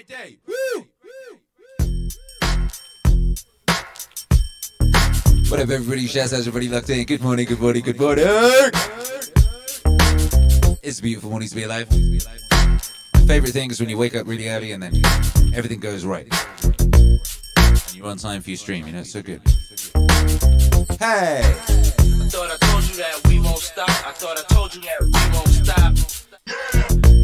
right day. Woo! What up, everybody? Shaz, how's everybody locked in? Good morning, good morning, good morning. It's a beautiful morning to be alive. My favorite thing is when you wake up really early and then everything goes right. And you're on time for your stream, you know, it's so good. Hey! I thought I told you that we won't stop. I thought I told you that we won't stop.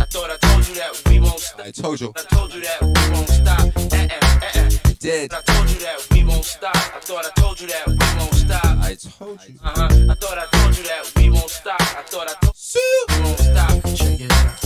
I thought I told you that we won't stop. I told you. I told you that we won't stop. Uh-uh, uh-uh. I did. I told you that we won't stop. I thought I told you that we won't stop. I told you. Uh-huh. I thought I told you that we won't stop. I thought I told you that we won't stop. Check it out.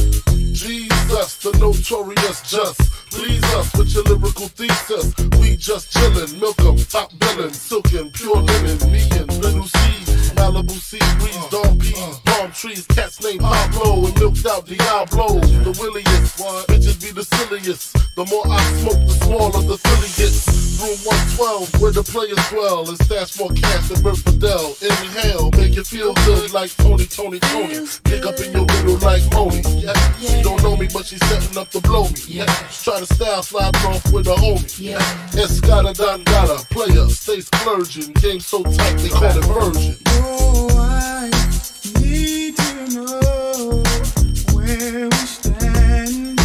Jesus, the notorious just. Please us with your lyrical thesis. We just chillin', milk 'em, top billin', silkin', pure linen, me and little C. Malibu sea breeze, dawn peas, palm trees, cats named Pablo and milked out Diablo. The williest, bitches be the silliest. The more I smoke, the smaller the filly gets. Room 112, where the players dwell, and stash more cash than Bert Fidel. Inhale, make it feel good like Tony, Tony, Tony. Pick up in your middle like Moni. Yeah. She don't know me, but she's setting up to blow me. Yeah. Try to style slide off with a homie. Yeah. Escada Dangada, player, stay splurging. Game so tight, they call it version. Oh, I need to know where we stand.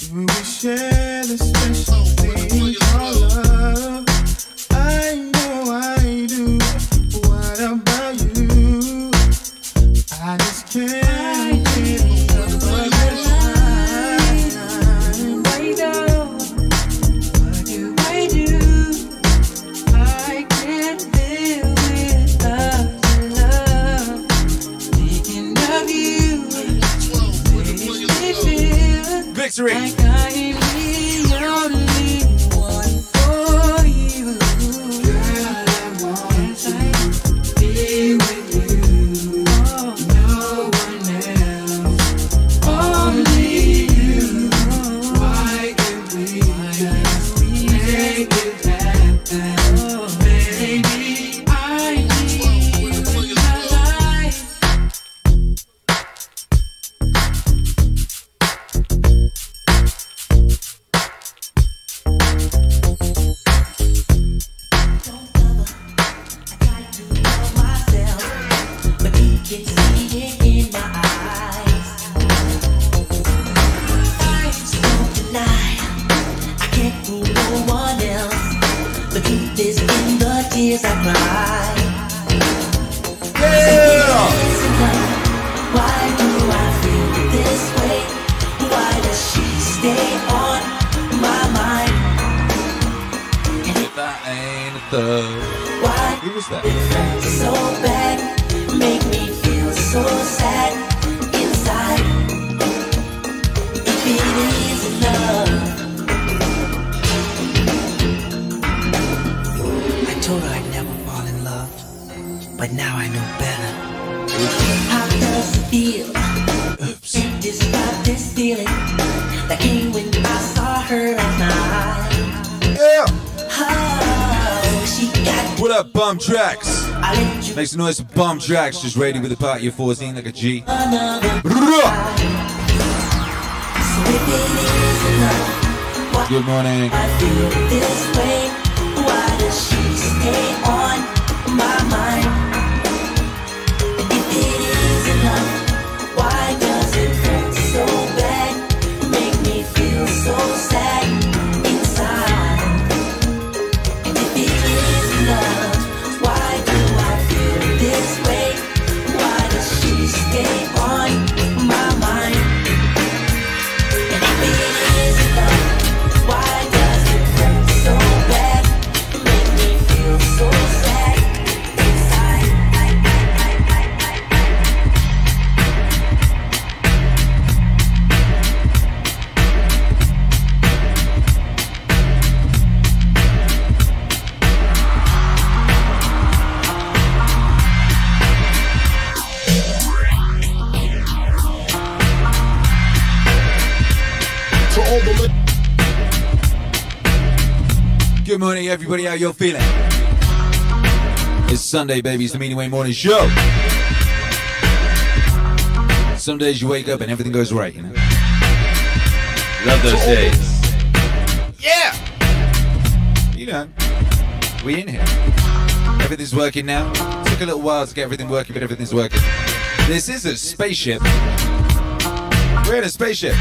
Do we share feel Victory! Some noise for bum tracks. Just ready with the party of 14 like a G. another. Bruh! Everybody. How you're feeling? It's Sunday, baby. It's the Meaningwave Morning Show. Some days you wake up and everything goes right, you know? Love those days. Yeah! You know, we in here. Everything's working now. Took a little while to get everything working, but everything's working. This is a spaceship. We're in a spaceship.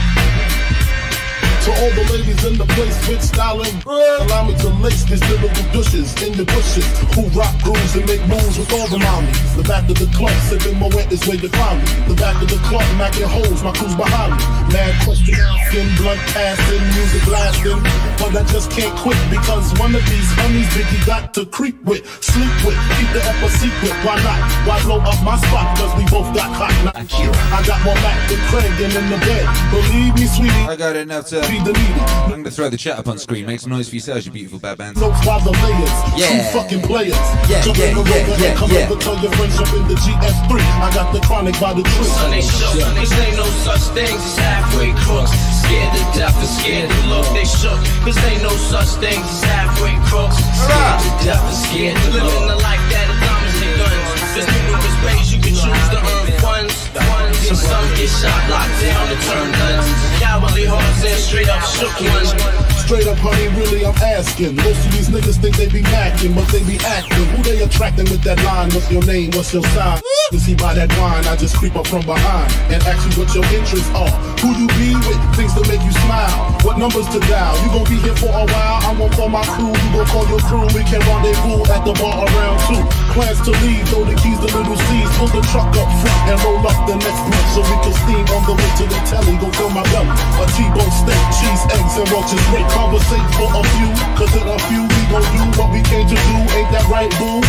To all the ladies in the place with styling, allow me to lace these lyrical douches in the bushes who rock grooves and make moves with all the mommies. The back of the club, sipping my wet is where you find me. The back of the club, macking holes, my crew's behind me. Mad question asking, blunt passing, music blasting, but I just can't quit because one of these homies Biggie got to creep with, sleep with, keep the ep a secret. Why not? Why blow up my spot? Cause we both got hot. Now, I got more Mac than Craig and in the bed. Believe me, sweetie. I got enough to. Feed the needy. I'm gonna throw the chat up on screen. Make some noise for yourselves, you beautiful bad bands. Notes by the layers. Yeah. Two fucking players. Yeah, Jump yeah, in the yeah, river yeah, and come yeah. over, tell your friends jump in the GS3. I got the chronic by the tree. Son, they shook. Cause ain't no such things as halfway crooks. Scared to death and scared to look. They shook. Cause ain't no such things as halfway crooks. Scared to death and scared to look. Living the life that is diamonds and guns. There's numerous ways you can choose to earn funds. And some get shot, locked down, and turn guns. Cowardly and straight up shook ones. Straight up, honey, really, I'm asking. Most of these niggas think they be macking, but they be acting. Who they attracting with that line? What's your name? What's your sign? You see by that wine, I just creep up from behind and ask you what your interests are. Who you be with? Things to make you smile. What numbers to dial? You gon' be here for a while. I'm gon' call my crew. You gon' call your crew. We can rendezvous at the bar around two. Plans to leave, throw the keys to little C's. Pull the truck up front and roll up the next block so we can steam on the way to the telly. Go fill my belly. A T-bone steak, cheese, eggs, and roaches. Make conversate for a few. Cause in a few we gon' do what we came to do. Ain't that right, boo?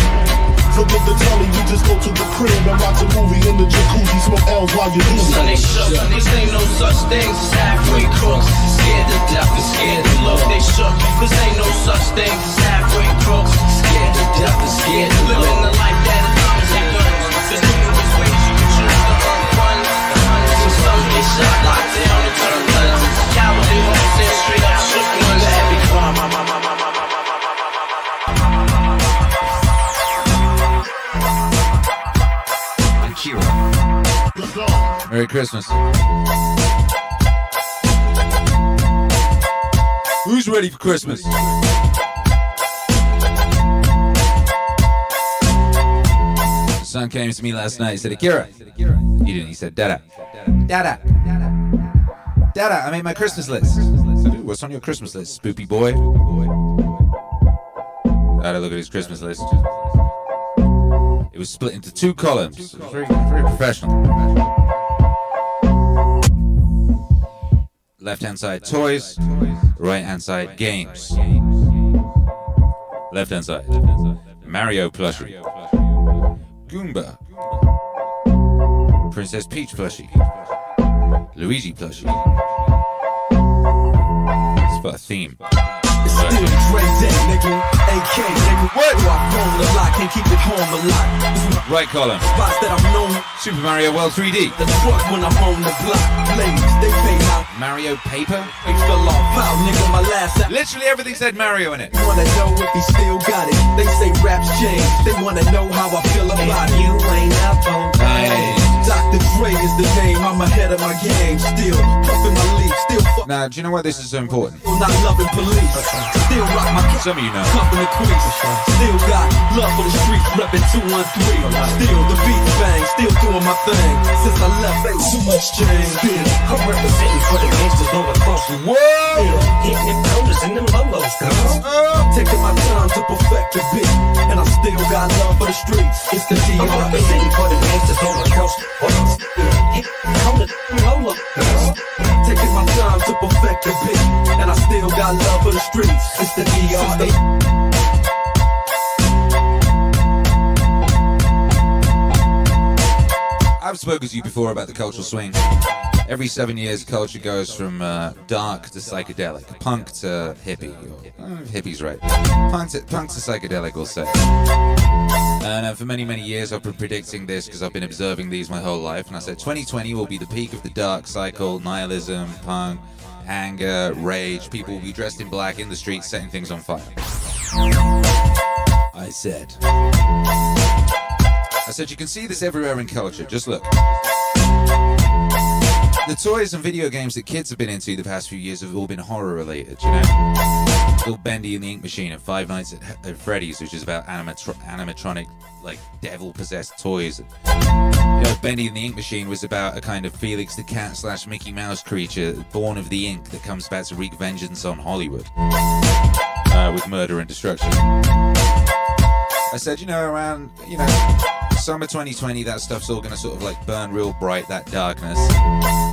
Forget the telly, we just go to the crib and watch a movie in the jacuzzi. Smoke L's while you do Son, they shook. These ain't no such things as halfway crooks. Scared to death and scared to look. They shook. Cause ain't no such things as halfway crooks. Scared to death and scared to look. Living the life that is diamonds and guns. There's numerous ways you can choose to. So some get shot, locked down, and turn ones. Merry Christmas. Who's ready for Christmas? The son came to me last night. He said, Akira. He didn't. He said, Dada. Dada. Dada, I made my Christmas list. What's on your Christmas list, spoopy boy? I had a look at his Christmas list. It was split into two columns. It was very, very professional. Left hand side toys, right hand side games. Left hand side Mario plushie, Goomba, Princess Peach plushie, Luigi plushie. It's for a theme. It's still Dre Day, nigga. AK, nigga. What? I roll a lot, can't keep it home a lot. Right column spots that I'm known. Super Mario World 3D, The truck when I'm on the block. Ladies, they pay my Mario Paper. face fell off. Wow, nigga, my last act. Literally everything said Mario in it. Wanna know if he still got it. They say raps change. They wanna know how I feel about it. You ain't up on Hey. Dr. Dre is the name. I'm ahead of my game. Still puffin' my leaf. Still fuck. Now, do you know why this is so important? Not loving police. Still rock my cap. Some of you know. Pumping the crease. Still got love for the streets, reppin' 213. Still the beat bang, still doing my thing. Since I left, ain't too much change. Still, I'm representing for the gangsters across the world. Hitting them promoters and them lolos, cuz. taking my time to perfect the beat. And I still got love for the streets. It's the I'm D.R.E. representing for the gangsters across the world. I've spoken to you before about the cultural swing. Every seven years, culture goes from uh, dark to psychedelic, punk to hippie. Or, uh, hippie's right. Punk to, punk to psychedelic, we'll say. And uh, for many, many years, I've been predicting this because I've been observing these my whole life. And I said 2020 will be the peak of the dark cycle, nihilism, punk, anger, rage. People will be dressed in black in the streets, setting things on fire. I said. I said, you can see this everywhere in culture. Just look. The toys and video games that kids have been into the past few years have all been horror related, you know? Little Bendy and the Ink Machine and Five Nights at, at Freddy's, which is about animatro- animatronic, like devil possessed toys. You know, Bendy and the Ink Machine was about a kind of Felix the Cat slash Mickey Mouse creature born of the ink that comes back to wreak vengeance on Hollywood uh, with murder and destruction. I said, you know, around, you know, summer 2020, that stuff's all going to sort of like burn real bright, that darkness.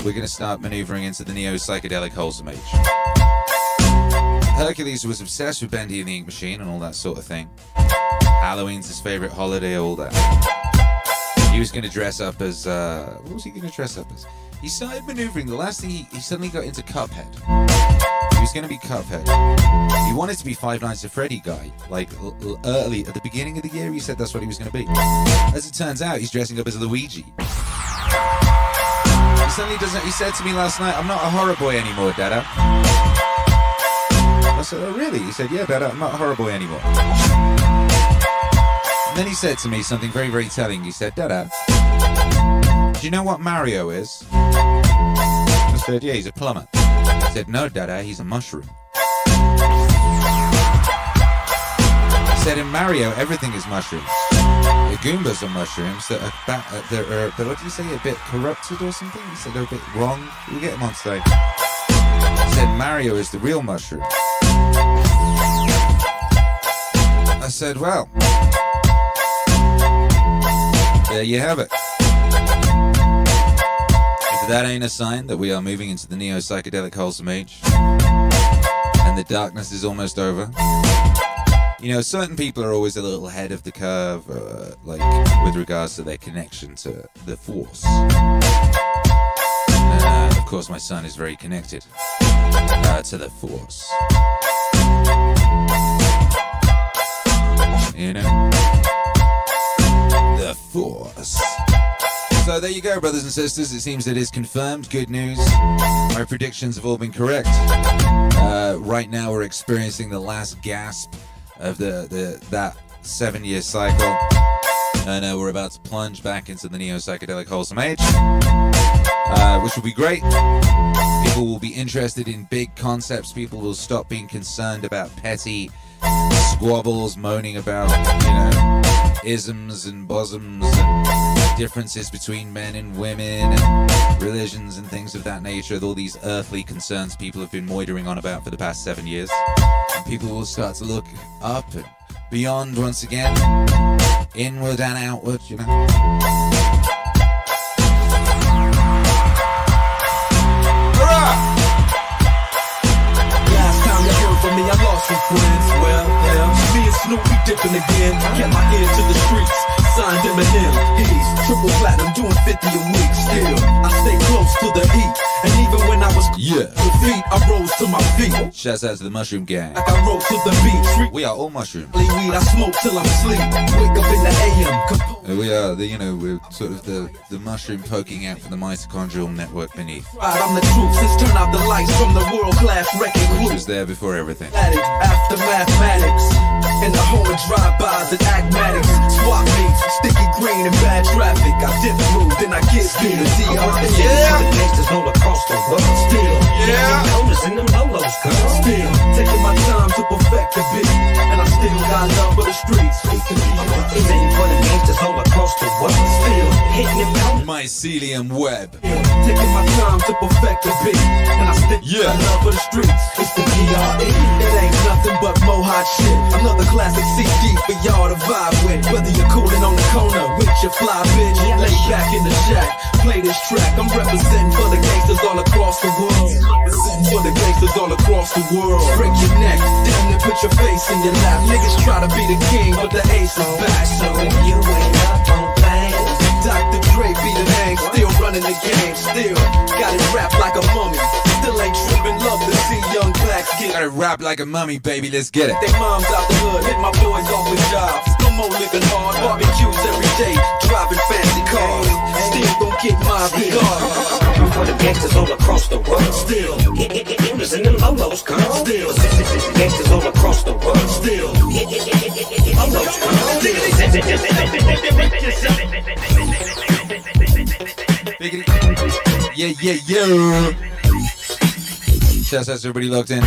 We're going to start maneuvering into the neo psychedelic wholesome age. Hercules was obsessed with Bendy and the Ink Machine and all that sort of thing. Halloween's his favorite holiday, all that. He was going to dress up as, uh, what was he going to dress up as? He started maneuvering. The last thing he, he suddenly got into Cuphead. Was going to be Cuphead. He wanted to be Five Nights at Freddy guy. Like early at the beginning of the year, he said that's what he was going to be. As it turns out, he's dressing up as Luigi. He suddenly doesn't. He said to me last night, "I'm not a horror boy anymore, Dada." I said, "Oh, really?" He said, "Yeah, Dada, I'm not a horror boy anymore." And then he said to me something very, very telling. He said, "Dada, do you know what Mario is?" I said, "Yeah, he's a plumber." Said, "No, Dada, he's a mushroom." Said, "In Mario, everything is mushrooms. The Goombas are mushrooms that are, ba- uh, that are but what did you say, a bit corrupted or something? He said they're a bit wrong. We'll get them on stage." Said, "Mario is the real mushroom." I said, "Well." There you have it. That ain't a sign that we are moving into the neo psychedelic wholesome age and the darkness is almost over, you know, certain people are always a little ahead of the curve, uh, like with regards to their connection to the Force. Uh, of course, my son is very connected uh, to the Force. You know? The Force. So there you go, brothers and sisters. It seems it is confirmed. Good news. My predictions have all been correct. Uh, right now, we're experiencing the last gasp of the, the that seven-year cycle, and uh, we're about to plunge back into the neo psychedelic wholesome age, uh, which will be great. People will be interested in big concepts. People will stop being concerned about petty squabbles, moaning about you know isms and bosoms and differences between men and women and religions and things of that nature. With all these earthly concerns people have been moitering on about for the past seven years. And people will start to look up and beyond once again, inward and outward, you know. Shouts out to the Mushroom Gang. I rose to the beat. We are all mushrooms. weed, I smoke till I'm asleep. Wake up in the AM. We are the, you know, we're sort of the, the mushroom poking out from the mycelial network beneath, I'm the truth. Since turn out the lights from the world class wrecking which was there before everything. Addict after mathematics. In the home of drive-bys and acmatics. Swap meets, sticky green and bad traffic. I dip through, then I get through the DR. Yeah. The gangsters all across the world. Still, Yeah. Notice in them lolos, girl. still, taking my time to perfect the beat. And I still got love for the streets. Sing for the gangsters all across the world. Still hitting them out. Mycelium web. Taking my time to perfect the beat. And I still Yeah. got love for the streets. It's the DRE. It ain't nothing but mo hot shit. Another classic CD for y'all to vibe with. Whether you're cooling on the corner with your fly bitch, lay back in the shack, play this track. I'm representing for the gangsters all across the world. For the gangsters all across the world. Break your neck, damn near put your face in your lap. Niggas try to be the king, but the ace is back. So when you ain't up on things, Dr. Dre be the name, still running the game, still got it wrapped like a mummy. Still ain't tripping, love to see young blacks get Gotta rap like a mummy, baby. Let's get it. they moms out the hood, hit my boys off with jobs. No more living hard, barbecues every day, driving fancy cars. Still gon' get my regard. for the gangsters all across the world. Still notice in them lolos, girl. Still gangsters all across the world. Still lolos, girl. Biggity. Yeah, Yeah, yeah. Shouts out to everybody logged in.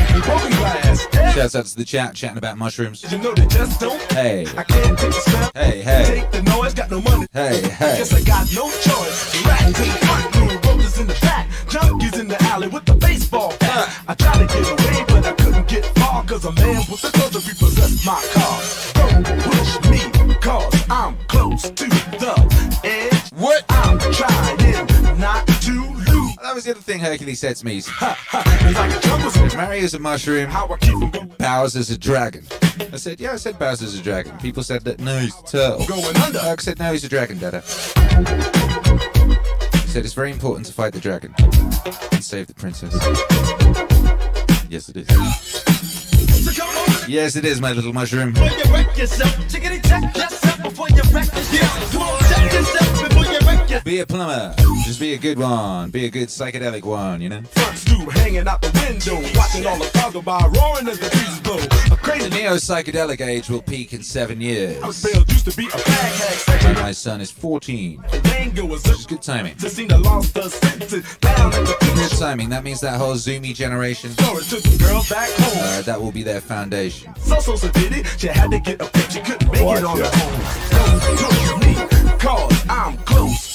Shouts out to the chat, chatting about mushrooms. you know they just don't. Hey, I can't take the hey, hey, Take the noise, got no money. hey, hey. Guess I got no choice. Rats in the front room, roaches in the back, junkies in the alley with the baseball bat. I tried to get away, but I couldn't get far, cause a man with the gun to repossess my car. Don't push me, cause I'm close to the was the other thing Hercules said to me. He's, Ha, ha, like a Mario's a mushroom, How I keep from go- Bowser's a dragon. I said, yeah, I said Bowser's a dragon. People said that, no, he's a turtle. Herc said, no, he's a dragon, Dada. He said, it's very important to fight the dragon and save the princess. Yes, it is. So come on, Yes, it is, my little mushroom. Be a plumber. Just be a good one. Be a good psychedelic one, you know? Front stoop hanging out the window, watching all the cargo by roaring as the breezes blow. A The crazy neo psychedelic age will peak in seven years. I was bailed, used to be a bag hag And section. my son is 14. The Dango Which is up good timing. to see the lost the sentence down at the Good timing. That means that whole Zoomy generation, Story took the girls back home. uh, that will be their foundation. So so so did it. She had to get a picture, couldn't make it on her own. Don't push me, cause I'm close to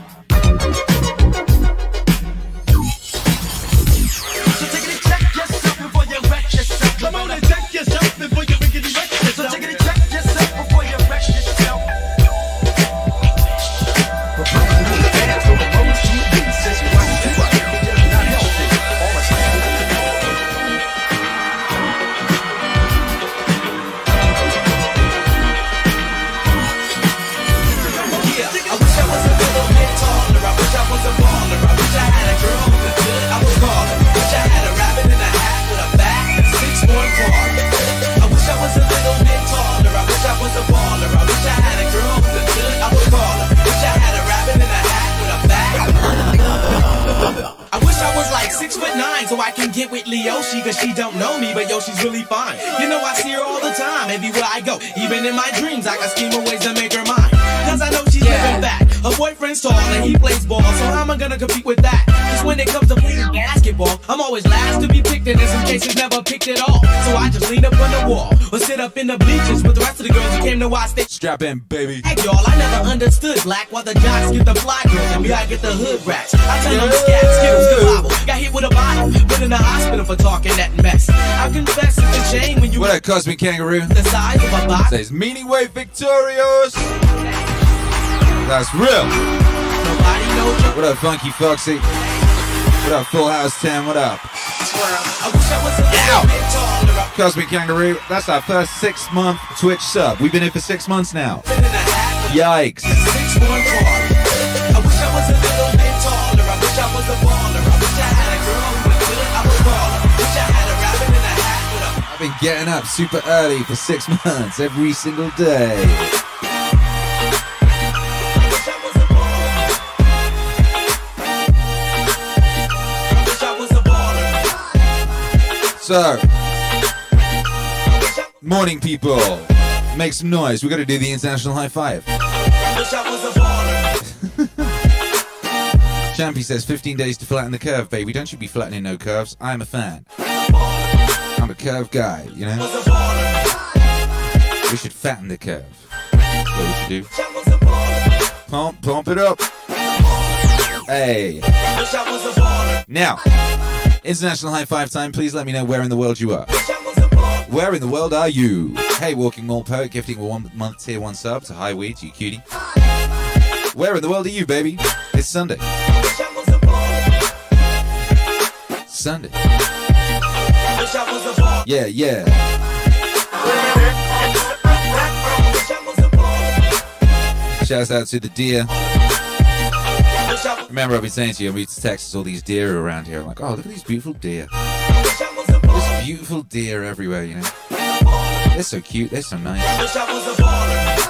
Six foot nine so I can get with Leoshi cause she don't know me, but yo, she's really fine. You know, I see her all the time, everywhere I go. Even in my dreams, I got scheme of ways to make her mine. Cause I know she's living back. Her boyfriend's tall and he plays ball, so how am I gonna compete with that? Cause when it comes to playing basketball, I'm always last to be picked and in some cases never picked at all. So I just lean up on the wall or sit up in the bleachers with the rest of the girls who came to watch state. Strap in, baby. Heck, y'all, I never understood black while the jocks get the fly girls and me, I get the hood rats. I tell them scat, skittles, the Bible. Got hit with a bottle, been in the hospital for talking that mess. I confess it's a shame when you What up, Cosmic Kangaroo? the size of a box. Says Meaningwave Victorious. That's real. Nobody knows What up, Funky Foxy? What up, Full House 10? What up? I wish I was a little Ow. bit taller. I've Cosmic Kangaroo. That's our first six month Twitch sub. We've been here for six months now. been in a hat with Yikes. a six one car. I wish I was a little bit taller. I wish I was a baller. I wish I had a girl who was good. I would call her. Wish I had a rabbit in a hat with a I've been getting up super early for six months every single day. So, morning people. Make some noise. We gotta do the international high five. Champy says 15 days to flatten the curve, baby. Don't you be flattening no curves. I'm a fan. I'm a curve guy, you know? We should fatten the curve. What we should do. Pump, pump it up. Hey. Now, international high five time. Please let me know where in the world you are. Where in the world are you? Hey, Walking Mall Poet, gifting one month tier one sub to High Weed, you cutie. Where in the world are you, baby? It's Sunday. Sunday. Yeah, yeah. Shouts out to the deer remember I've been saying to you, I'm to Texas, all these deer around here. I'm like, oh, look at these beautiful deer. There's beautiful deer everywhere, you know. They're so cute, they're so nice. Ah.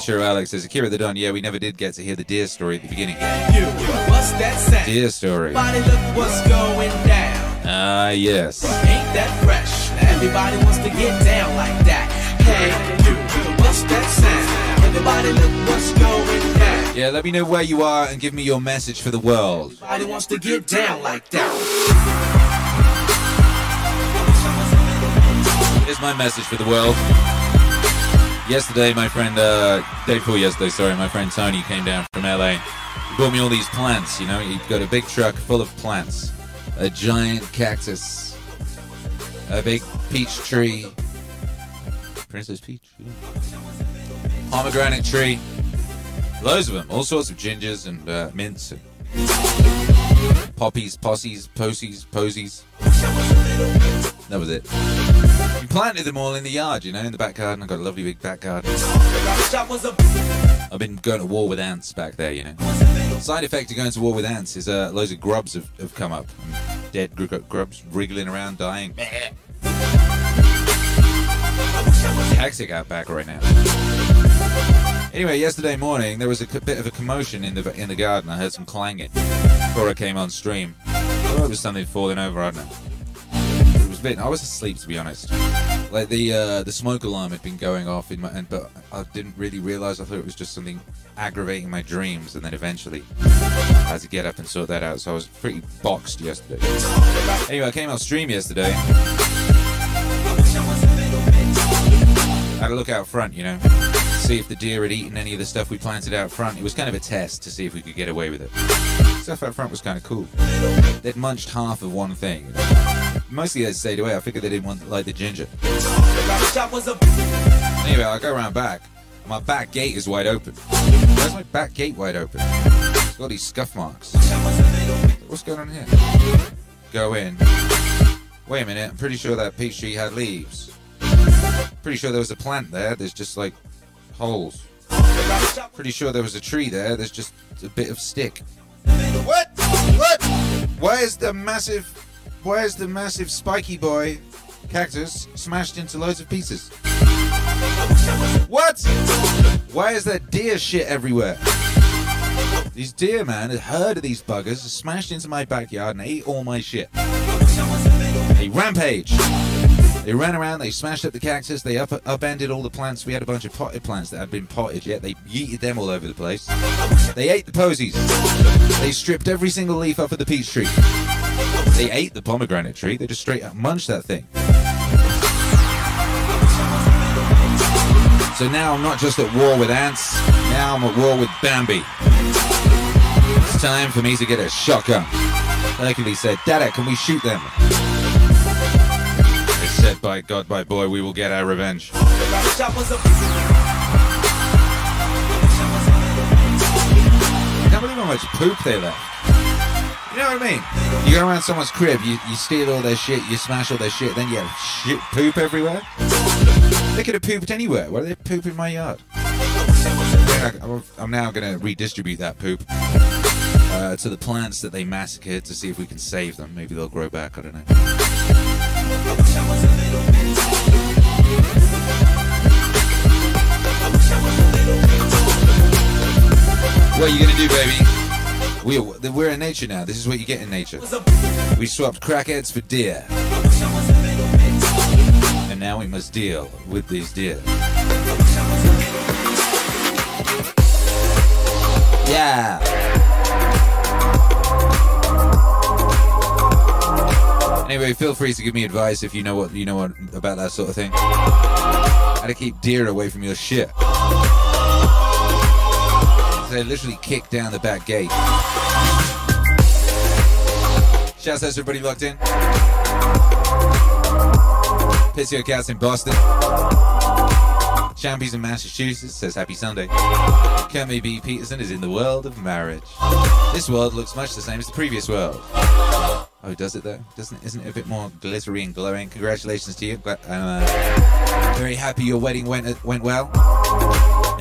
sure, Alex says, Akira the Don, yeah, we never did get to hear the deer story at the beginning. You, what's that? Deer story. Body, look what's going down. Ah, yes. Ain't that fresh? Everybody wants to get down like that. Hey, you, what's that sound? Everybody look what's going down. Yeah, let me know where you are and give me your message for the world. Everybody wants to get down like that. Here's my message for the world. Yesterday, my friend, uh, day before yesterday, sorry, my friend Tony came down from LA. He brought me all these plants, you know. He got a big truck full of plants. A giant cactus. A big peach tree. Princess Peach. yeah. Pomegranate tree. Loads of them. All sorts of gingers and uh, mints. And poppies, possies, posies, posies. That was it. We planted them all in the yard, you know, in the back garden. I've got a lovely big back garden. Shop was a I've been going to war with ants back there, you know. Side effect of going to war with ants is uh, loads of grubs have, have come up. Dead gr- gr- grubs wriggling around, dying. Hectic out back right now. Anyway, yesterday morning there was a bit of a commotion in the in the garden. I heard some clanging before I came on stream. Oh, it was something falling over. I don't know. It was a bit. I was asleep to be honest. Like the uh, the smoke alarm had been going off in my, and but I didn't really realize. I thought it was just something aggravating my dreams, and then eventually I had to get up and sort that out. So I was pretty boxed yesterday. Anyway, I came on stream yesterday. I had a look out front, you know, see if the deer had eaten any of the stuff we planted out front. It was kind of a test to see if we could get away with it. Stuff out front was kind of cool. They'd munched half of one thing. Mostly they stayed away. I figured they didn't want like the ginger. shop was a Anyway, I go around back. My back gate is wide open. Why's my back gate wide open? It's got these scuff marks. What's going on here? Go in. Wait a minute. I'm pretty sure that peach tree had leaves. Pretty sure there was a plant there. There's just like holes. Pretty sure there was a tree there. There's just a bit of stick. What? What? Why is the massive? Why is the massive spiky boy cactus smashed into loads of pieces? What? Why is there deer shit everywhere? These deer, man, a herd of these buggers smashed into my backyard and ate all my shit. They rampage. They ran around, they smashed up the cactus, they up, upended all the plants. We had a bunch of potted plants that had been potted yet. They yeeted them all over the place. They ate the posies. They stripped every single leaf off of the peach tree. They ate the pomegranate tree. They just straight up munched that thing. So now I'm not just at war with ants, now I'm at war with Bambi. It's time for me to get a shotgun. Hercules said, Dada, can we shoot them? They said, by God, by boy, we will get our revenge. was can't believe how much poop they left. You know what I mean? You go around someone's crib, you, you steal all their shit, you smash all their shit, then you have shit poop everywhere. They could have pooped anywhere. Why do they poop in my yard? I'm now going to redistribute that poop uh, to the plants that they massacred to see if we can save them. Maybe they'll grow back. I don't know. What are you gonna do, baby? We are, we're in nature now. This is what you get in nature. We swapped crackheads for deer. And now we must deal with these deer. Yeah. Anyway, feel free to give me advice if you know what you know what about that sort of thing. How to keep deer away from your shit. They literally kicked down the back gate. Shouts out to everybody locked in. Pissio Cats in Boston. Champions in Massachusetts says Happy Sunday. Kermit B. Peterson is in the world of marriage. This world looks much the same as the previous world. Oh, does it though? Doesn't isn't it a bit more glittery and glowing? Congratulations to you. I'm uh, very happy your wedding went went well,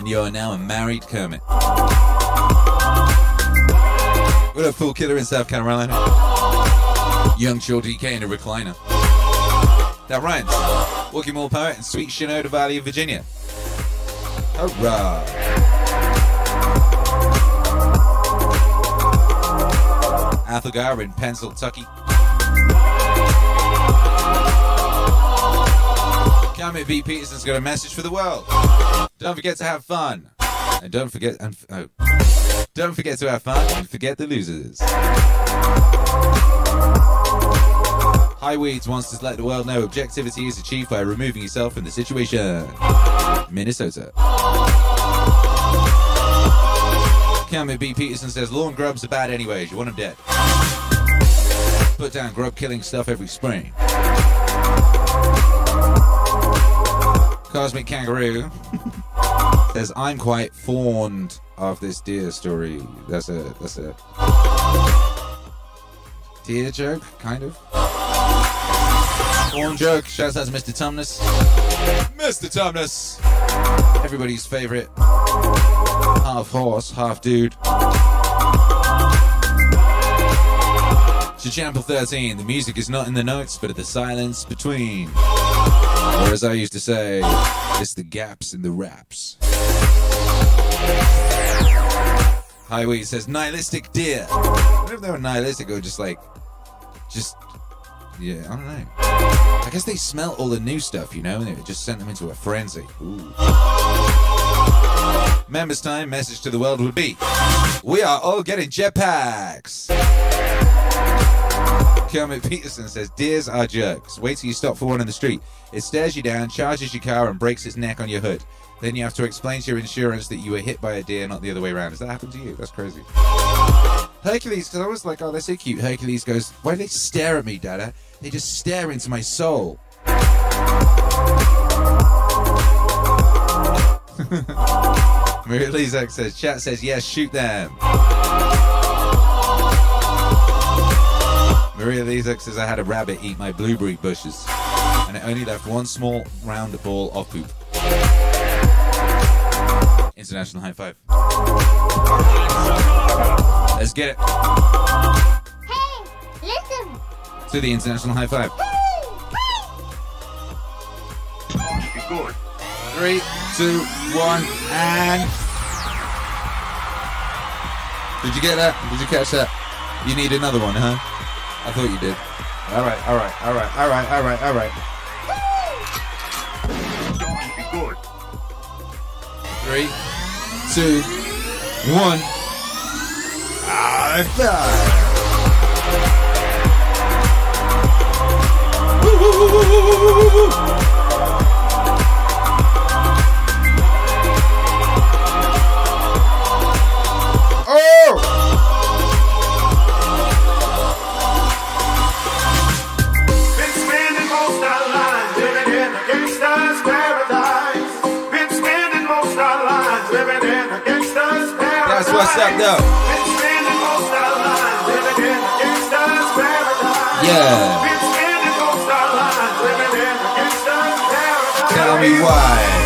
and you are now a married Kermit. What a fool killer in South Carolina. Young Chill DK in a recliner. That rhymes. Walking Mall Poet and Sweet Shinoda Valley of Virginia. Hurrah! Athelgar in Pennsylvania. Kermit B. Peterson's got a message for the world. Don't forget to have fun. And don't forget and oh. Don't forget to have fun and forget the losers. High Weeds wants to let the world know objectivity is achieved by removing yourself from the situation. Minnesota. Cameron B. Peterson says lawn grubs are bad anyways. You want them dead. Put down grub killing stuff every spring. Cosmic Kangaroo says I'm quite fond of this deer story. That's a that's a deer joke, kind of. Fawn joke. Shouts out to Mr. Tumnus. Mr. Tumnus. Everybody's favorite. Half horse, half dude. To Chichample 13. The music is not in the notes, but in the silence between. Or as I used to say, it's the gaps in the raps. Highway says nihilistic deer. I wonder if they were nihilistic or just like, just, yeah, I don't know. I guess they smell all the new stuff, you know, and it just sent them into a frenzy. Ooh. Members time message to the world would be We are all getting jetpacks. Kermit Peterson says Deers are jerks. Wait till you stop for one in the street. It stares you down, charges your car, and breaks its neck on your hood. Then you have to explain to your insurance that you were hit by a deer, not the other way around. Does that happen to you? That's crazy. Hercules, because I was like, oh, they're so cute. Hercules goes, why do they stare at me, Dada? They just stare into my soul. Maria Lizak says, chat says, yes, shoot them. Maria Lizak says, I had a rabbit eat my blueberry bushes, and it only left one small round ball of poop. International high five. Let's get it Hey, listen. to the international high five. Good. Three, two, one, and. Did you get that? Did you catch that? You need another one, huh? I thought you did. All right, all right, all right, all right, all right, all right. Good. Three, two, one. Five. Oh! Paradise. Tell me why.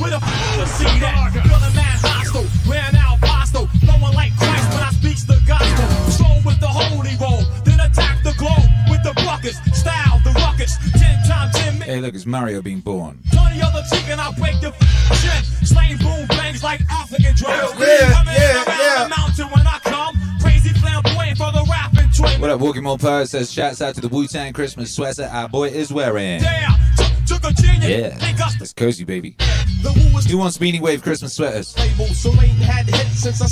with a that feeling mad hostile, wearing apostle, flowing like Christ when I speaks the gospel. Soul with the holy roll, then attack the globe with the buckets, style the ruckus, ten times ten. Hey, look, it's Mario being born. Twenty other cheek and I break the chin, boom bangs like African drums. Yeah, yeah, yeah. What up, Walking More Pirate says, shouts out to the Wu Tang Christmas sweater our boy is wearing. Yeah, took, took yeah. it's cozy, baby. Who wants Beanie Wave Christmas sweaters? So ain't had since I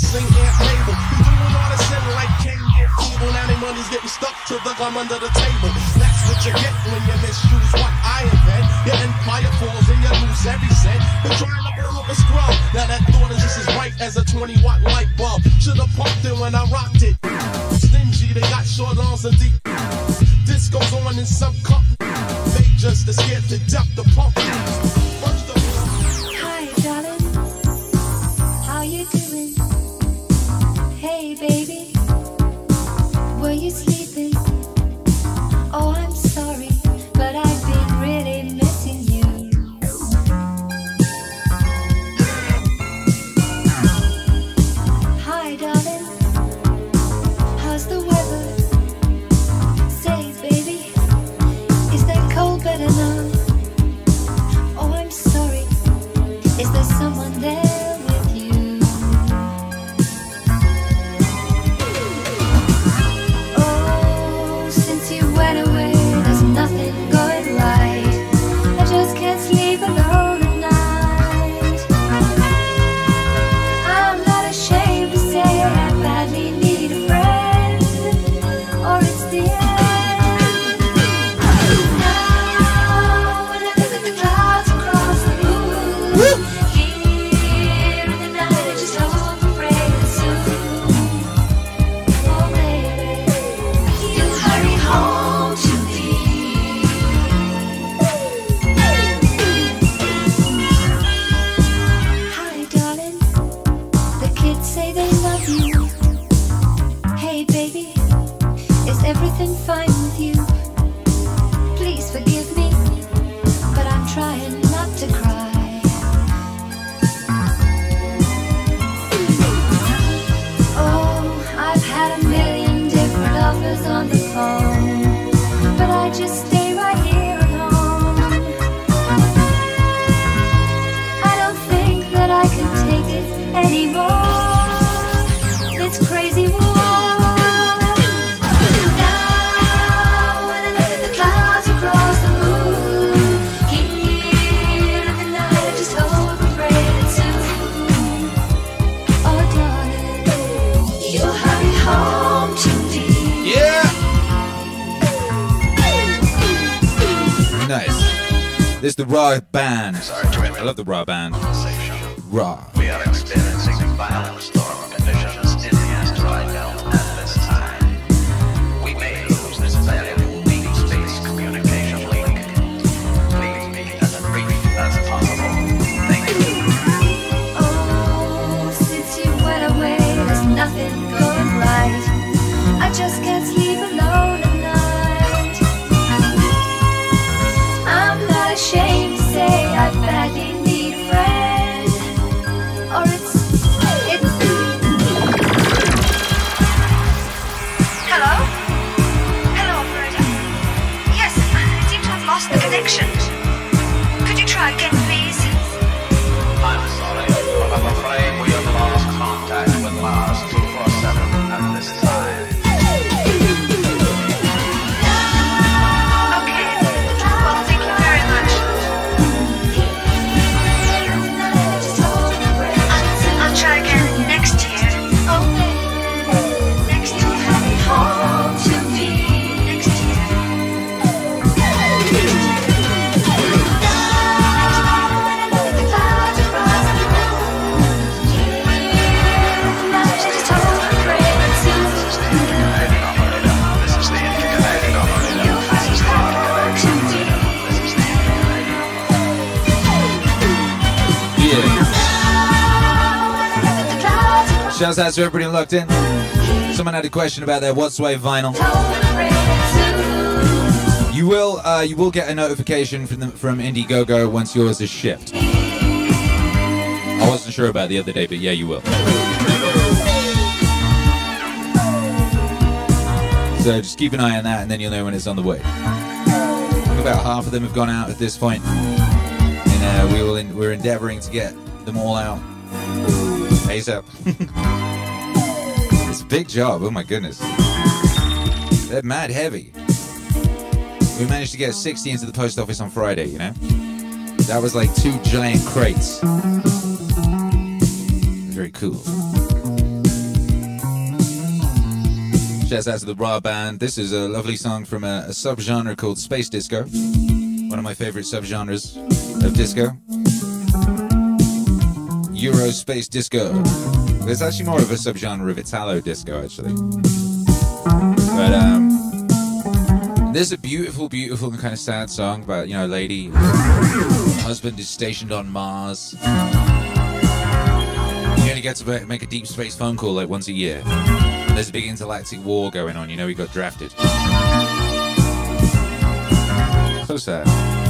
stuck to the gum under the table. That's what you get when you misuse what I invent. Your empire falls and you lose every cent. Trying to build up a scrub. Now that thought is just as bright as a 20 watt light bulb. Should've pumped it when I rocked it. Stingy, they got short arms and deep. This goes on in some cup. They just are scared to death the pump. This is the Rah Band. I love the Rah Band. Raw. We are experiencing violent Shouts out to everybody locked in. Someone had a question about their What's Wave vinyl. You will, uh, you will get a notification from the, from Indiegogo once yours is shipped. I wasn't sure about the other day, but yeah, you will. So just keep an eye on that, and then you'll know when it's on the way. About half of them have gone out at this point. and uh, we will. In, we're endeavoring to get them all out ASAP. it's a big job. Oh my goodness, they're mad heavy. We managed to get 60 into the post office on Friday. You know, that was like two giant crates. Very cool. Shouts out to the Rah Band. This is a lovely song from a, a subgenre called Space Disco. One of my favorite subgenres of disco. Euro Space Disco. It's actually more of a subgenre of Italo disco, actually. But, um, there's a beautiful, beautiful and kind of sad song about, you know, a lady, husband is stationed on Mars. You only get to make a deep space phone call like once a year. There's a big intergalactic war going on. You know, he got drafted. So sad.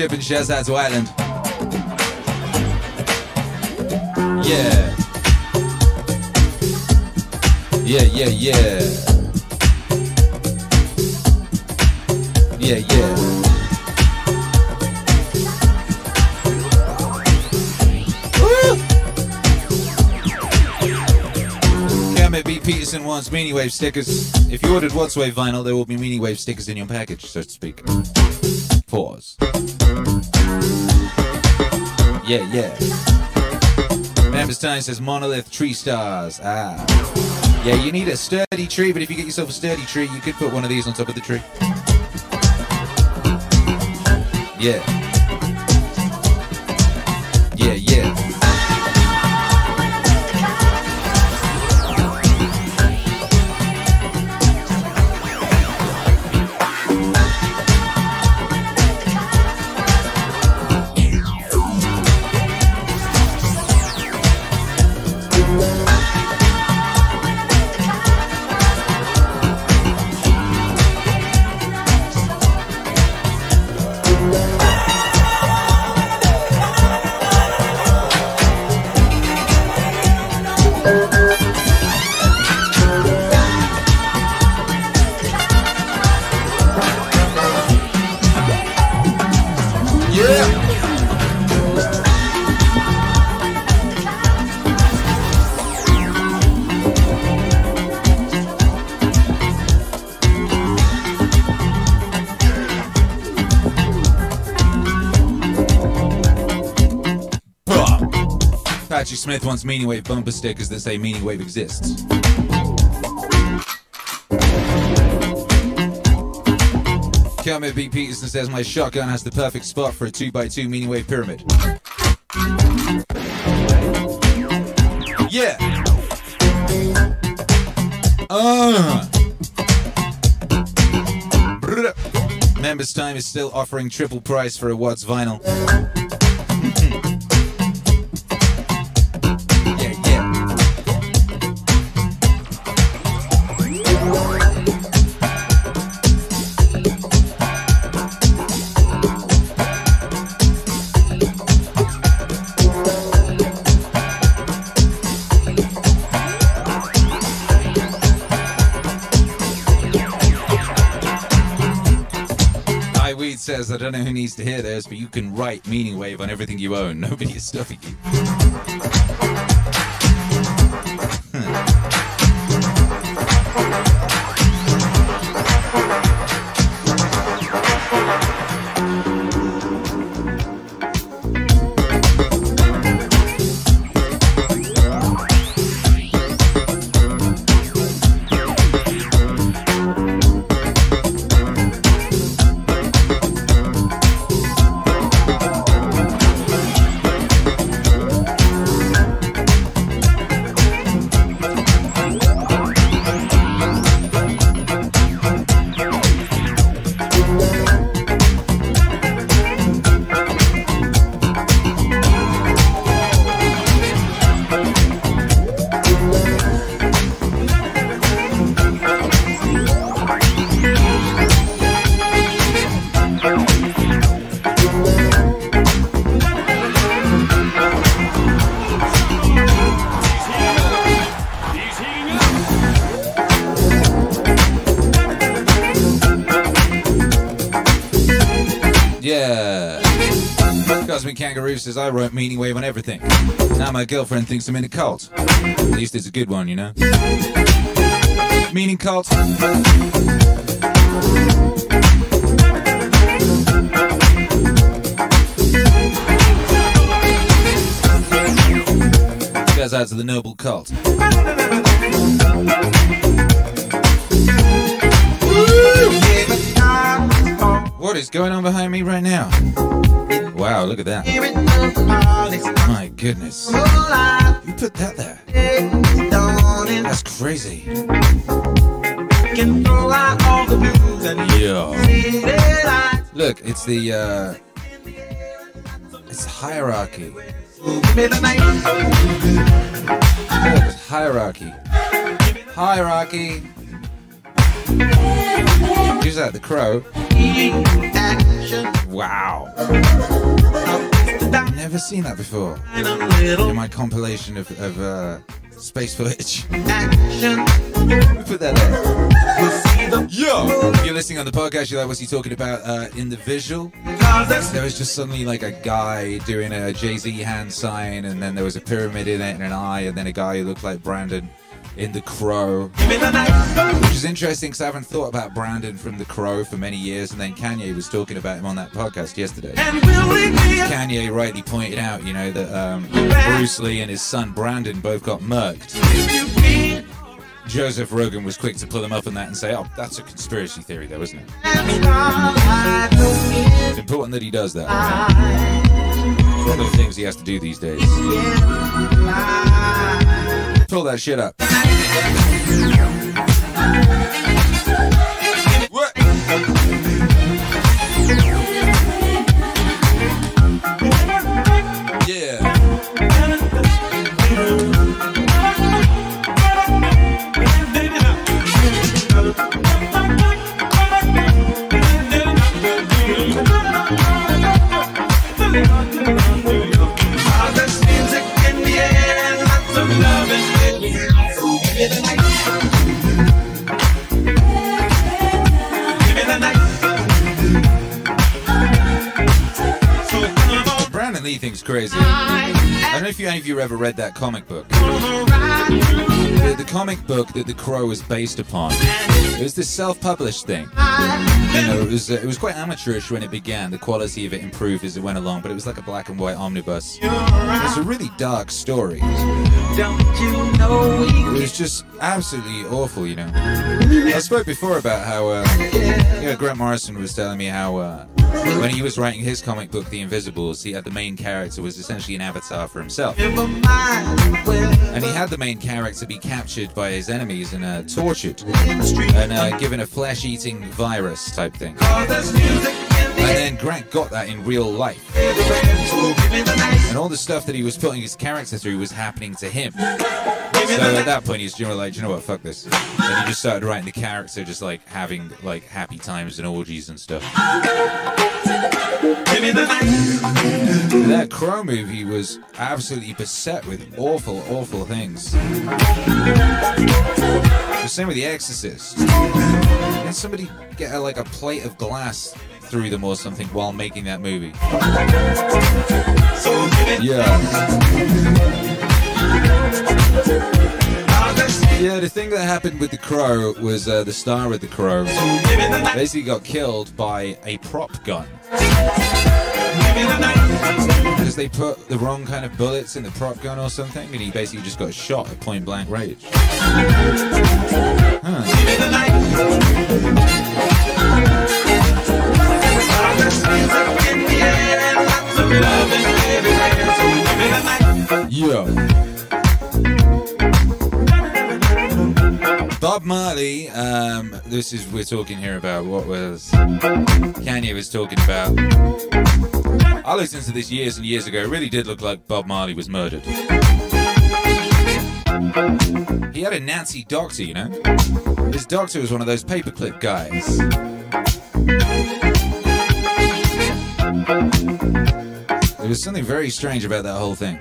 Ship out to Island. Yeah. Yeah, yeah, yeah. Yeah, yeah. Kermit B. Peterson wants Meaningwave stickers. If you ordered What's Wave vinyl, there will be Meaningwave stickers in your package, so to speak. Pause. Yeah, yeah. Amberstein says Monolith Tree Stars. Ah. Yeah, you need a sturdy tree, but if you get yourself a sturdy tree, you could put one of these on top of the tree. Yeah. Smith wants Meaning Wave bumper stickers that say Meaning Wave exists. Kermit B. Peterson says my shotgun has the perfect spot for a 2x2 Meaning Wave pyramid. Yeah. Uh. Members Time is still offering triple price for a Watts vinyl. I don't know who needs to hear this, but you can write Meaning Wave on everything you own. Nobody is stopping you. Kangaroo says, I wrote Meaning Wave on everything. Now my girlfriend thinks I'm in a cult. At least it's a good one, you know? Meaning cult. Goes out to the noble cult. What is going on behind me right now? Wow, look at that. My goodness. Who put that there? That's crazy. Yeah. Look, it's the uh it's hierarchy. Look, it's hierarchy. Hierarchy. Who's that? The crow? Wow. Never seen that before. In my compilation of, of uh, space footage. Put that there. Yo! If you're listening on the podcast, you're like, what's he talking about uh, in the visual? There was just suddenly like a guy doing a Jay Z hand sign, and then there was a pyramid in it and an eye, and then a guy who looked like Brandon in The Crow. Which is interesting because I haven't thought about Brandon from The Crow for many years, and then Kanye was talking about him on that podcast yesterday. Kanye rightly pointed out, you know, that um, Bruce Lee and his son Brandon both got murked. Joseph Rogan was quick to pull him up on that and say, oh, that's a conspiracy theory, though, isn't it? It's important that he does that. It's one of the things he has to do these days. Pull that shit up. Crazy. I don't know if you, any of you ever read that comic book. The, the comic book that The Crow was based upon. It was this self-published thing. You know, it was uh, it was quite amateurish when it began. The quality of it improved as it went along, but it was like a black and white omnibus. It's a really dark story. It was just absolutely awful, you know. I spoke before about how, uh, you know, Grant Morrison was telling me how uh, when he was writing his comic book, The Invisibles, he had the main character was essentially an avatar for himself. And he had the main character be captured by his enemies and uh, tortured and uh, given a flesh-eating virus type thing. And then Grant got that in real life. And all the stuff that he was putting his character through was happening to him. So at that point, he's generally like, you know what, fuck this. And he just started writing the character, just like having like happy times and orgies and stuff. That Crow movie was absolutely beset with awful, awful things. The same with The Exorcist. Did somebody get like a plate of glass through them or something while making that movie? Yeah. Yeah, the thing that happened with The Crow was uh, the star of The Crow basically got killed by a prop gun. Because they put the wrong kind of bullets in the prop gun or something, and he basically just got shot at point blank range. Yeah. Bob Marley, um, this is, we're talking here about what was Kanye was talking about. I listened to this years and years ago. It really did look like Bob Marley was murdered. He had a Nazi doctor, you know? His doctor was one of those paperclip guys. There was something very strange about that whole thing.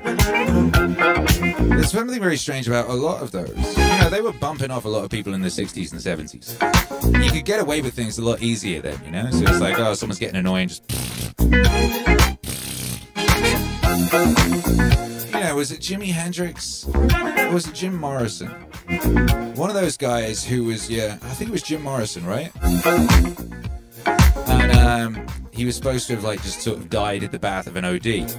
There's something very strange about a lot of those. You know, they were bumping off a lot of people in the 60s and 70s. You could get away with things a lot easier then, you know? So it's like, oh, someone's getting annoying, just. You know, was it Jimi Hendrix? Or was it Jim Morrison? One of those guys who was, yeah, I think it was Jim Morrison, right? And um, he was supposed to have like just sort of died at the bath of an OD.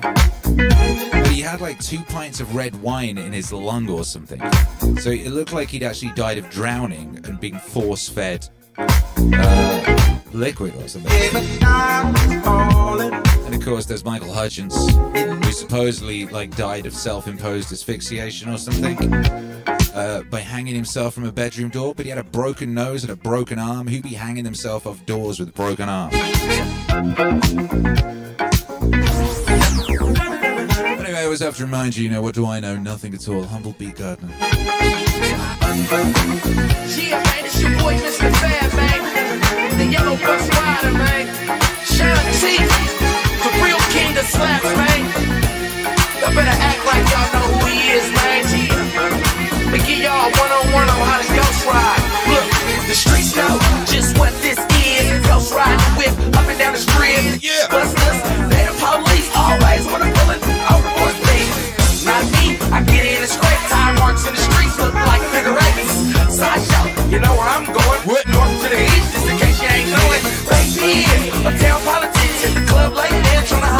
But he had like two pints of red wine in his lung or something. So it looked like he'd actually died of drowning and being force fed uh, liquid or something. And of course, there's Michael Hutchence, who supposedly like died of self-imposed asphyxiation or something uh, by hanging himself from a bedroom door. But he had a broken nose and a broken arm. Who'd be hanging himself off doors with a broken arms? Anyway, I always have to remind you, you know, what do I know? Nothing at all. Humble Bee Gardner. Yeah, man, it's your boy, Mistah F.A.B., man. The yellow bus rider, man. Sean the real king of slaps, man. Y'all better act like y'all know who he is, man give y'all one on one on how to ghost ride. Look, the streets know just what this is. Ghost riding with up and down the street. Yeah. Busters, they the police always wanna pull it over for me. Not me, I get in a scrape. Time marks in the streets look like figure eights. Sideshow, you know where I'm going. What? North to the east, just in case you ain't knowing. Right here, a town politics hit the club like they're trying to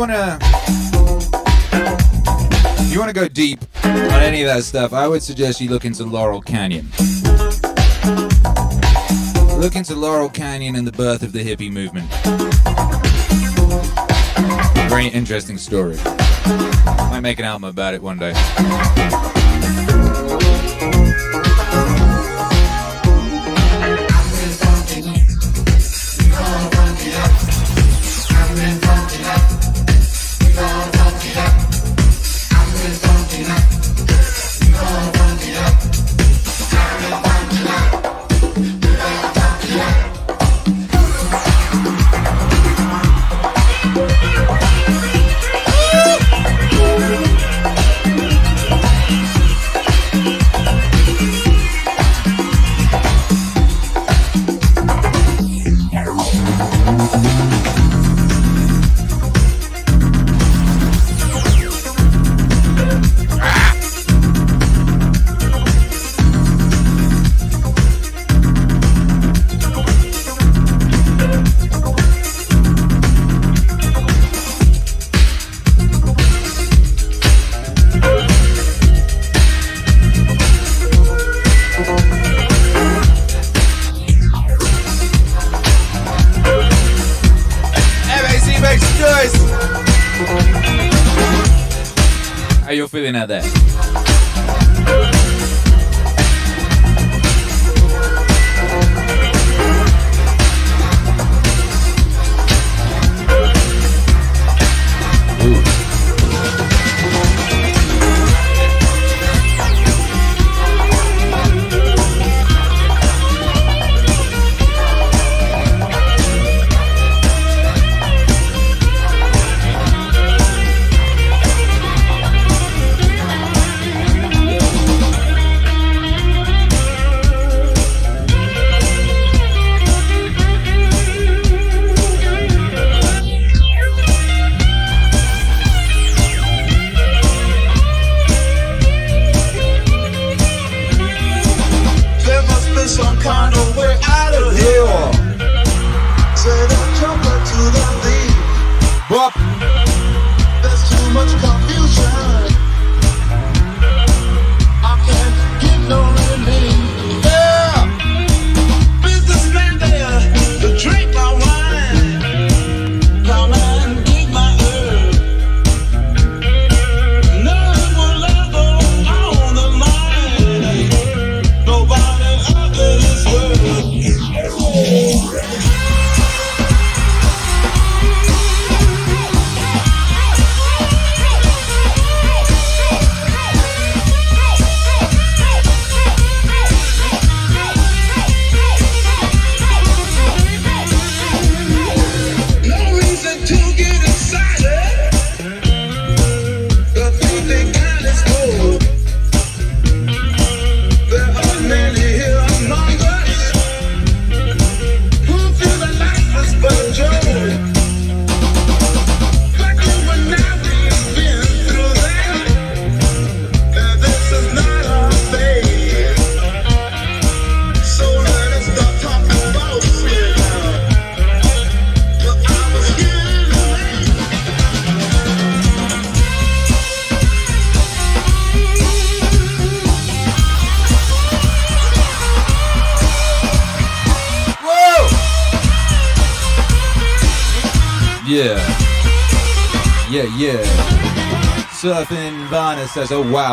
wanna if you wanna go deep on any of that stuff, I would suggest you look into Laurel Canyon. Look into Laurel Canyon and the birth of the hippie movement. Very interesting story. I might make an album about it one day.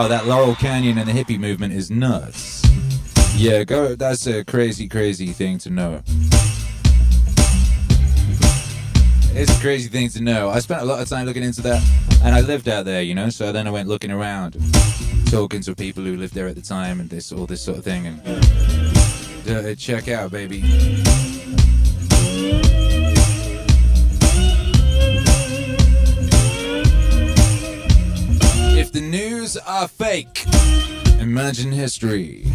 Oh that Laurel Canyon and the hippie movement is nuts. Yeah, go. that's a crazy, crazy thing to know. It's a crazy thing to know. I spent a lot of time looking into that, and I lived out there, you know. So then I went looking around, talking to people who lived there at the time, and this all this sort of thing. And uh, check out, baby. Are fake, imagine history.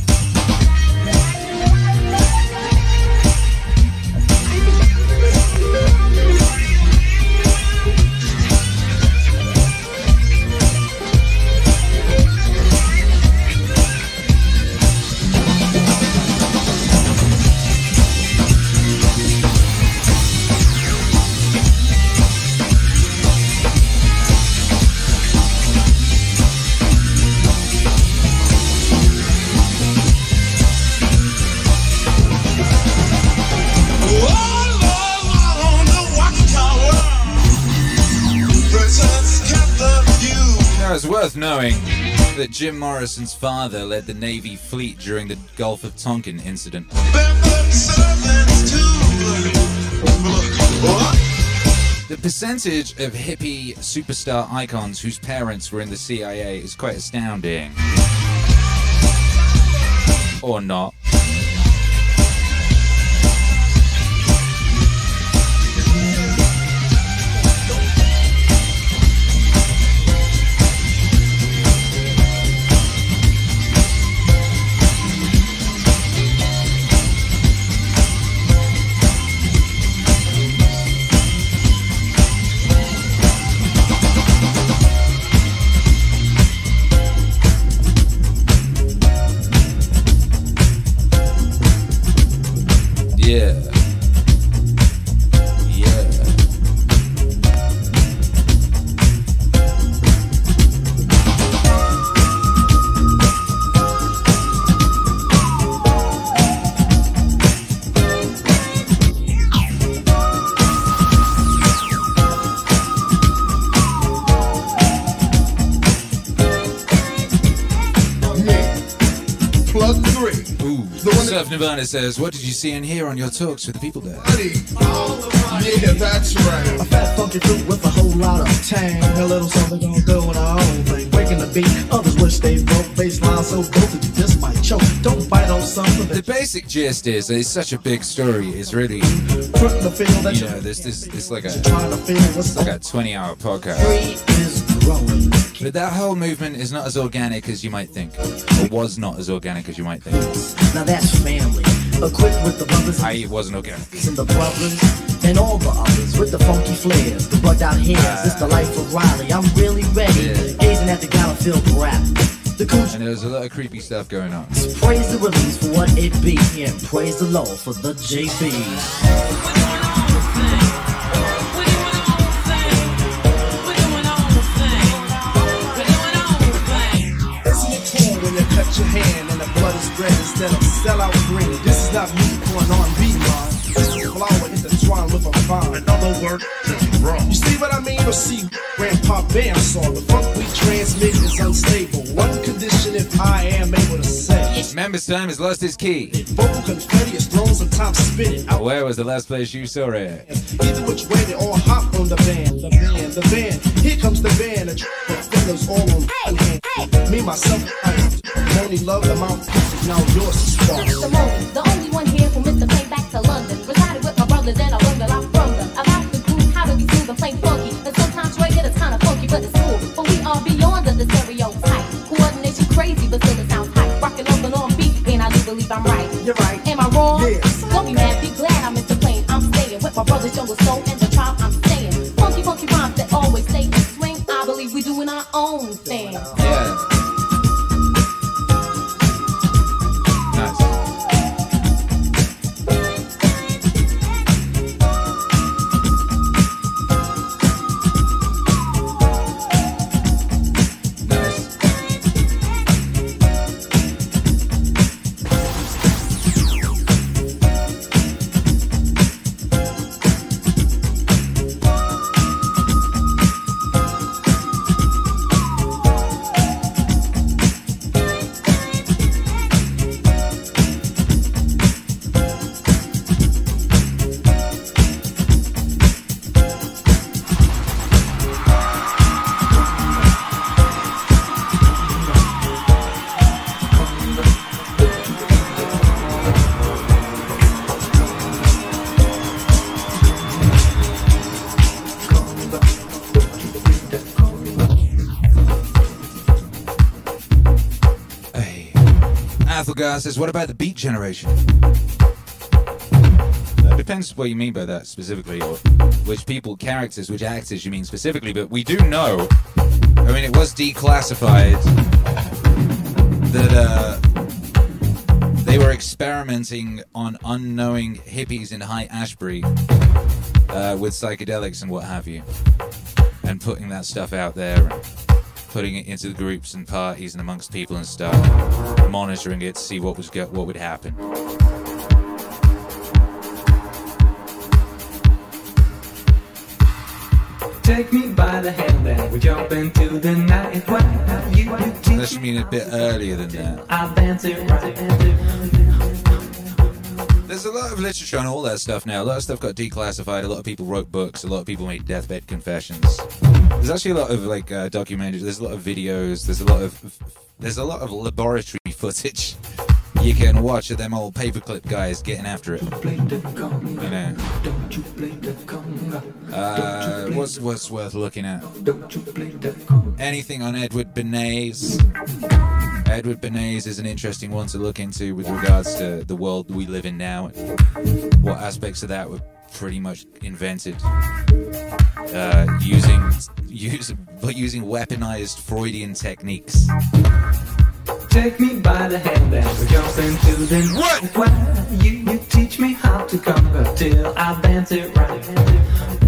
Worth knowing that Jim Morrison's father led the Navy fleet during the Gulf of Tonkin incident. The percentage of hippie superstar icons whose parents were in the CIA is quite astounding. Or not. Yeah. Surf Nirvana says, What did you see and hear on your talks with the people there? Yeah, that's right. A fat funky fruit with a whole lot of tang. A little something gonna do in our own thing. Breaking the beat, others wish they broke. Baseline so dope that you just might choke. Don't bite on something The basic gist is it's such a big story. It's really, put the feel that you you know, this this it's like a trying to feel what's it's like a 20 hour podcast. Growing. But that whole movement is not as organic as you might think, or was not as organic as you might think. Now that's family. Equipped with the brothers I it wasn't organic. and the brothers and all the others with the funky flares, the bugged out hairs. Uh, it's the life of Riley. I'm really ready. Gazing at the Gallowfield rap. The cooch And there was a lot of creepy stuff going on. praise the release for what it be, and praise the Lord for the JB. Cut your hand and the blood is red instead of sellout green? This is not music for an R&B line. This is flower intertwined with a vine. In other words, wrong. You see what I mean? Or see Grandpa Bam saw the funk we transmit is unstable. One condition if I am able to say. Members time has lost his key. Vocal confetti is thrown, sometimes spit it out. Where was the last place you saw it? Either which way they all hop on the band, the band, the band. Here comes the band, the fingers all on one hand. Me, myself, I only love the mouthpiece. Now yours is spark. The moment, the only one here from Mr. Play back to London. Resided with my brothers and I You're right. Am I wrong? Yes. Don't be mad, be glad I'm Mr. Plain. I'm staying with my brothers, jungle soul Says, what about the Beat Generation? It depends what you mean by that specifically, or which people, characters, which actors you mean specifically, but we do know, I mean, it was declassified that uh, they were experimenting on unknowing hippies in Haight-Ashbury uh, with psychedelics and what have you, and putting that stuff out there, and putting it into the groups and parties and amongst people and stuff, monitoring it to see what was go- what would happen. Take me by the hand and we jump into the night. Why you, you Unless you mean a bit earlier than that. I'll dance it right. There's a lot of literature on all that stuff now. A lot of stuff got declassified. A lot of people wrote books. A lot of people made deathbed confessions. There's actually a lot of like uh, documentaries. There's a lot of videos. There's a lot of there's a lot of laboratory footage you can watch of them old paperclip guys getting after it. You know. Uh, what's what's worth looking at? Anything on Edward Bernays? Edward Bernays is an interesting one to look into with regards to the world we live in now. What aspects of that were pretty much invented uh, using use, but using weaponized Freudian techniques. Take me by the hand and we jump into the. Why you, you teach me how to conquer till I dance it right.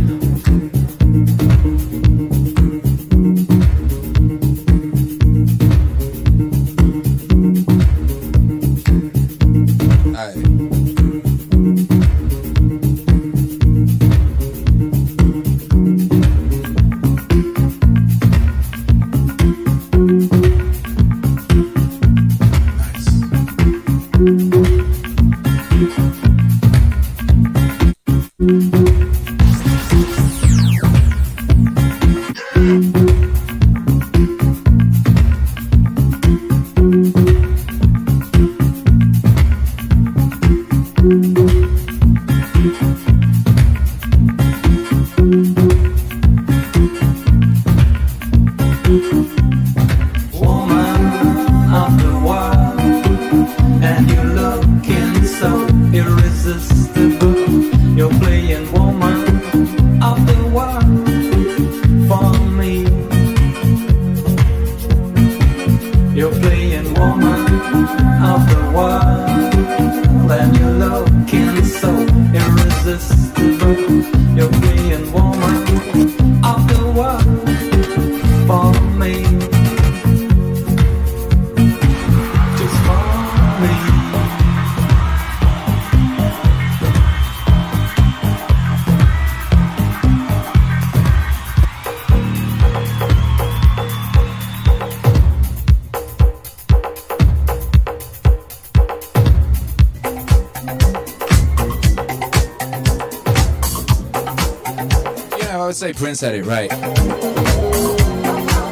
Had it right.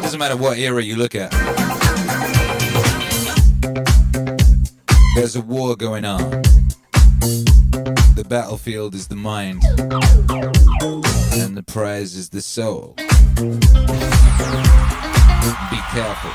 Doesn't matter what era you look at. There's a war going on. The battlefield is the mind, and the prize is the soul. Be careful.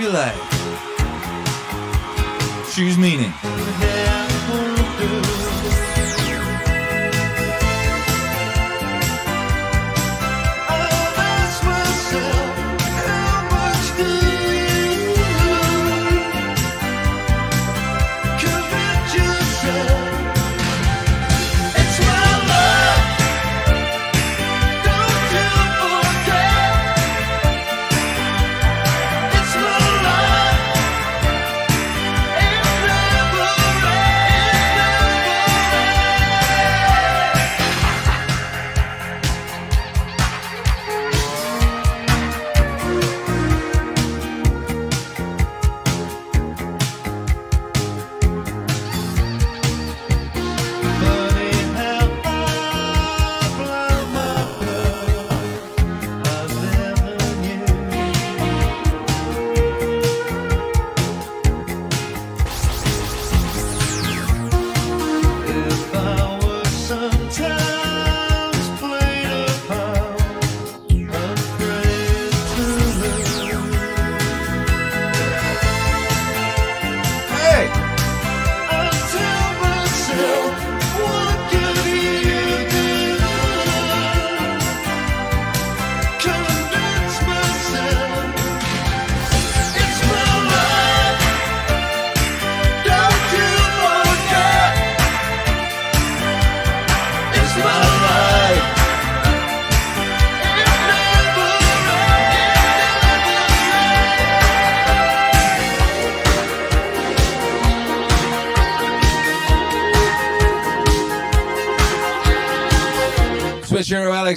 be like?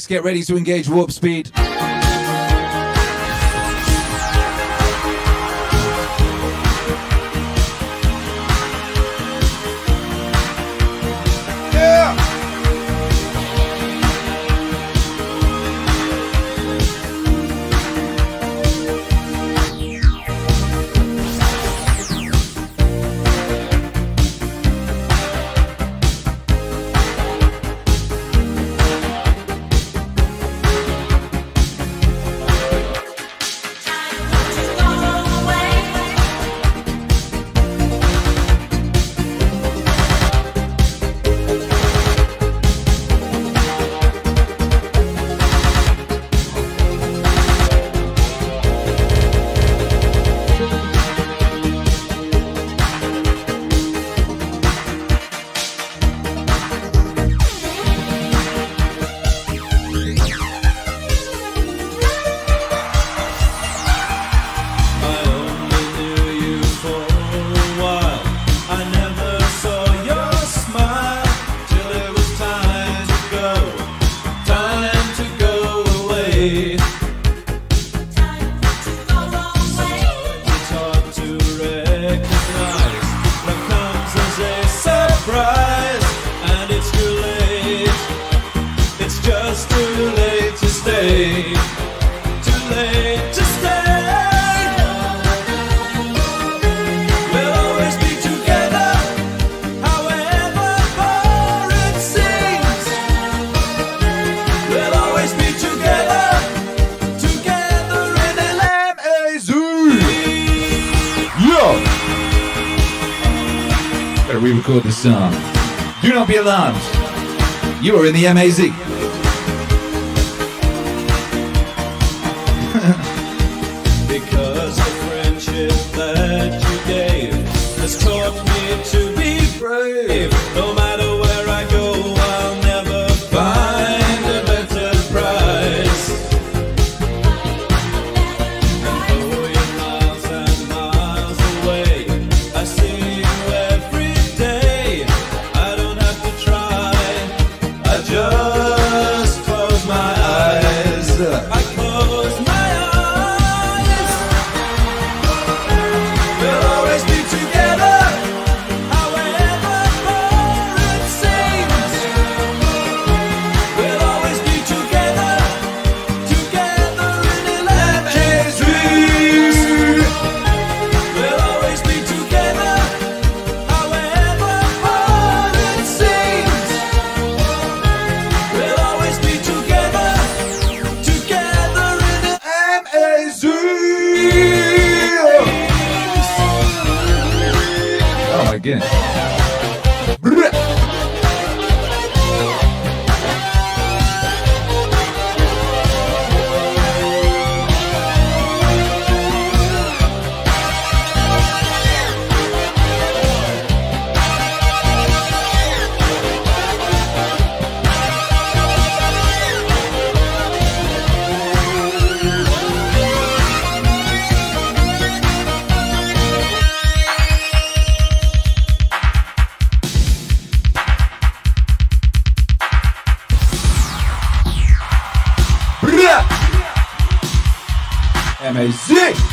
Get ready to engage warp speed. alarmed. You are in the MAZ. MSI!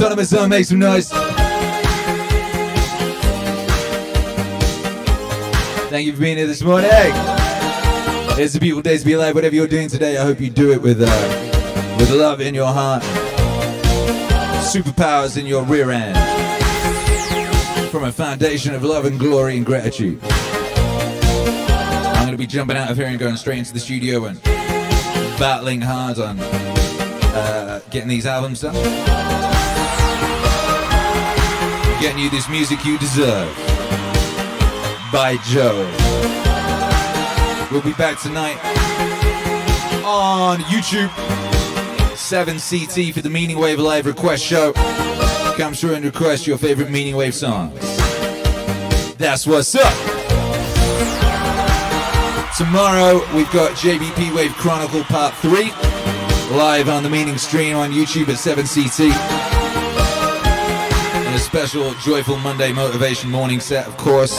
Autonomous Zone, make some noise. Thank you for being here this morning. It's a beautiful day to be alive. Whatever you're doing today, I hope you do it with uh, with love in your heart, superpowers in your rear end, from a foundation of love and glory and gratitude. I'm going to be jumping out of here and going straight into the studio and battling hard on uh, getting these albums done. Getting you this music you deserve. By Joe. We'll be back tonight on YouTube. 7CT for the Meaningwave Live request show. Come through and request your favorite Meaningwave songs. That's what's up. Tomorrow we've got JBP Wave Chronicle Part 3 live on the Meaning stream on YouTube at 7CT. And a special Joyful Monday Motivation Morning set, of course.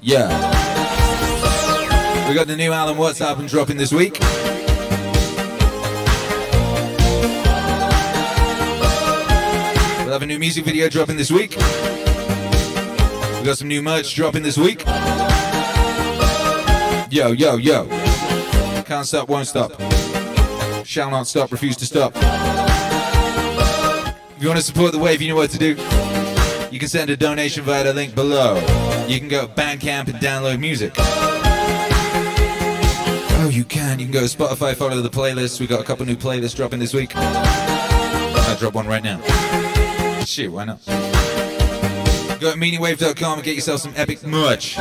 Yeah. We got the new Alan Watts album dropping this week. We'll have a new music video dropping this week. We got some new merch dropping this week. Yo, yo, yo. Can't stop, won't stop. Shall not stop, refuse to stop. You want to support the wave, you know what to do. You can send a donation via the link below. You can go to Bandcamp and download music. Oh, you can. You can go to Spotify, follow the playlist. We got a couple new playlists dropping this week. I'll drop one right now. Shit, why not? Go to meaningwave.com and get yourself some epic merch.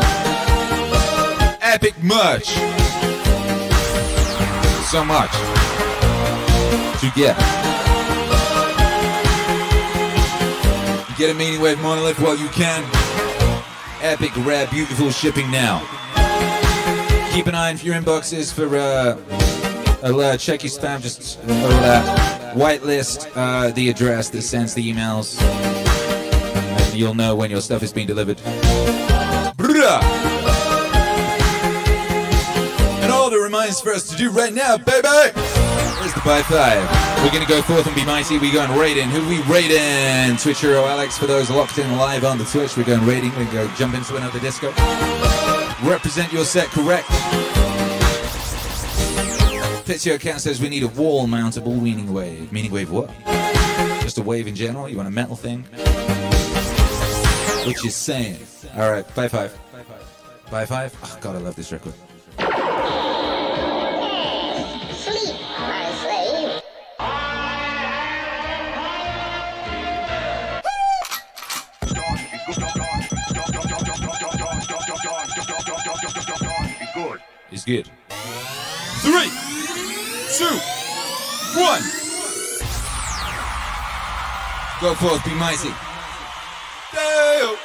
Epic merch. So much to get. Get a Meaningwave monolith while you can. Epic, rare, beautiful shipping now. Keep an eye on your inboxes for uh, alert. Check your spam. Just uh, whitelist uh, the address that sends the emails. You'll know when your stuff is being delivered. Bruh. And all that remains for us to do right now, baby, by 5-5. We're going to go forth and be mighty. We're going Raiden. Who we Raiden? Twitchero Alex. For those locked in live on the Twitch, we're going raiding. We're going to go jump into another disco. Represent your set correct. Pizio Cat says we need a wall mountable Meaningwave. Meaning wave what? Just a wave in general? You want a metal thing? Which is saying. Alright, bye five. Bye five. Bye five? Oh, God, I love this record. Get it. Three, two, one. Go forth, be mighty. Damn.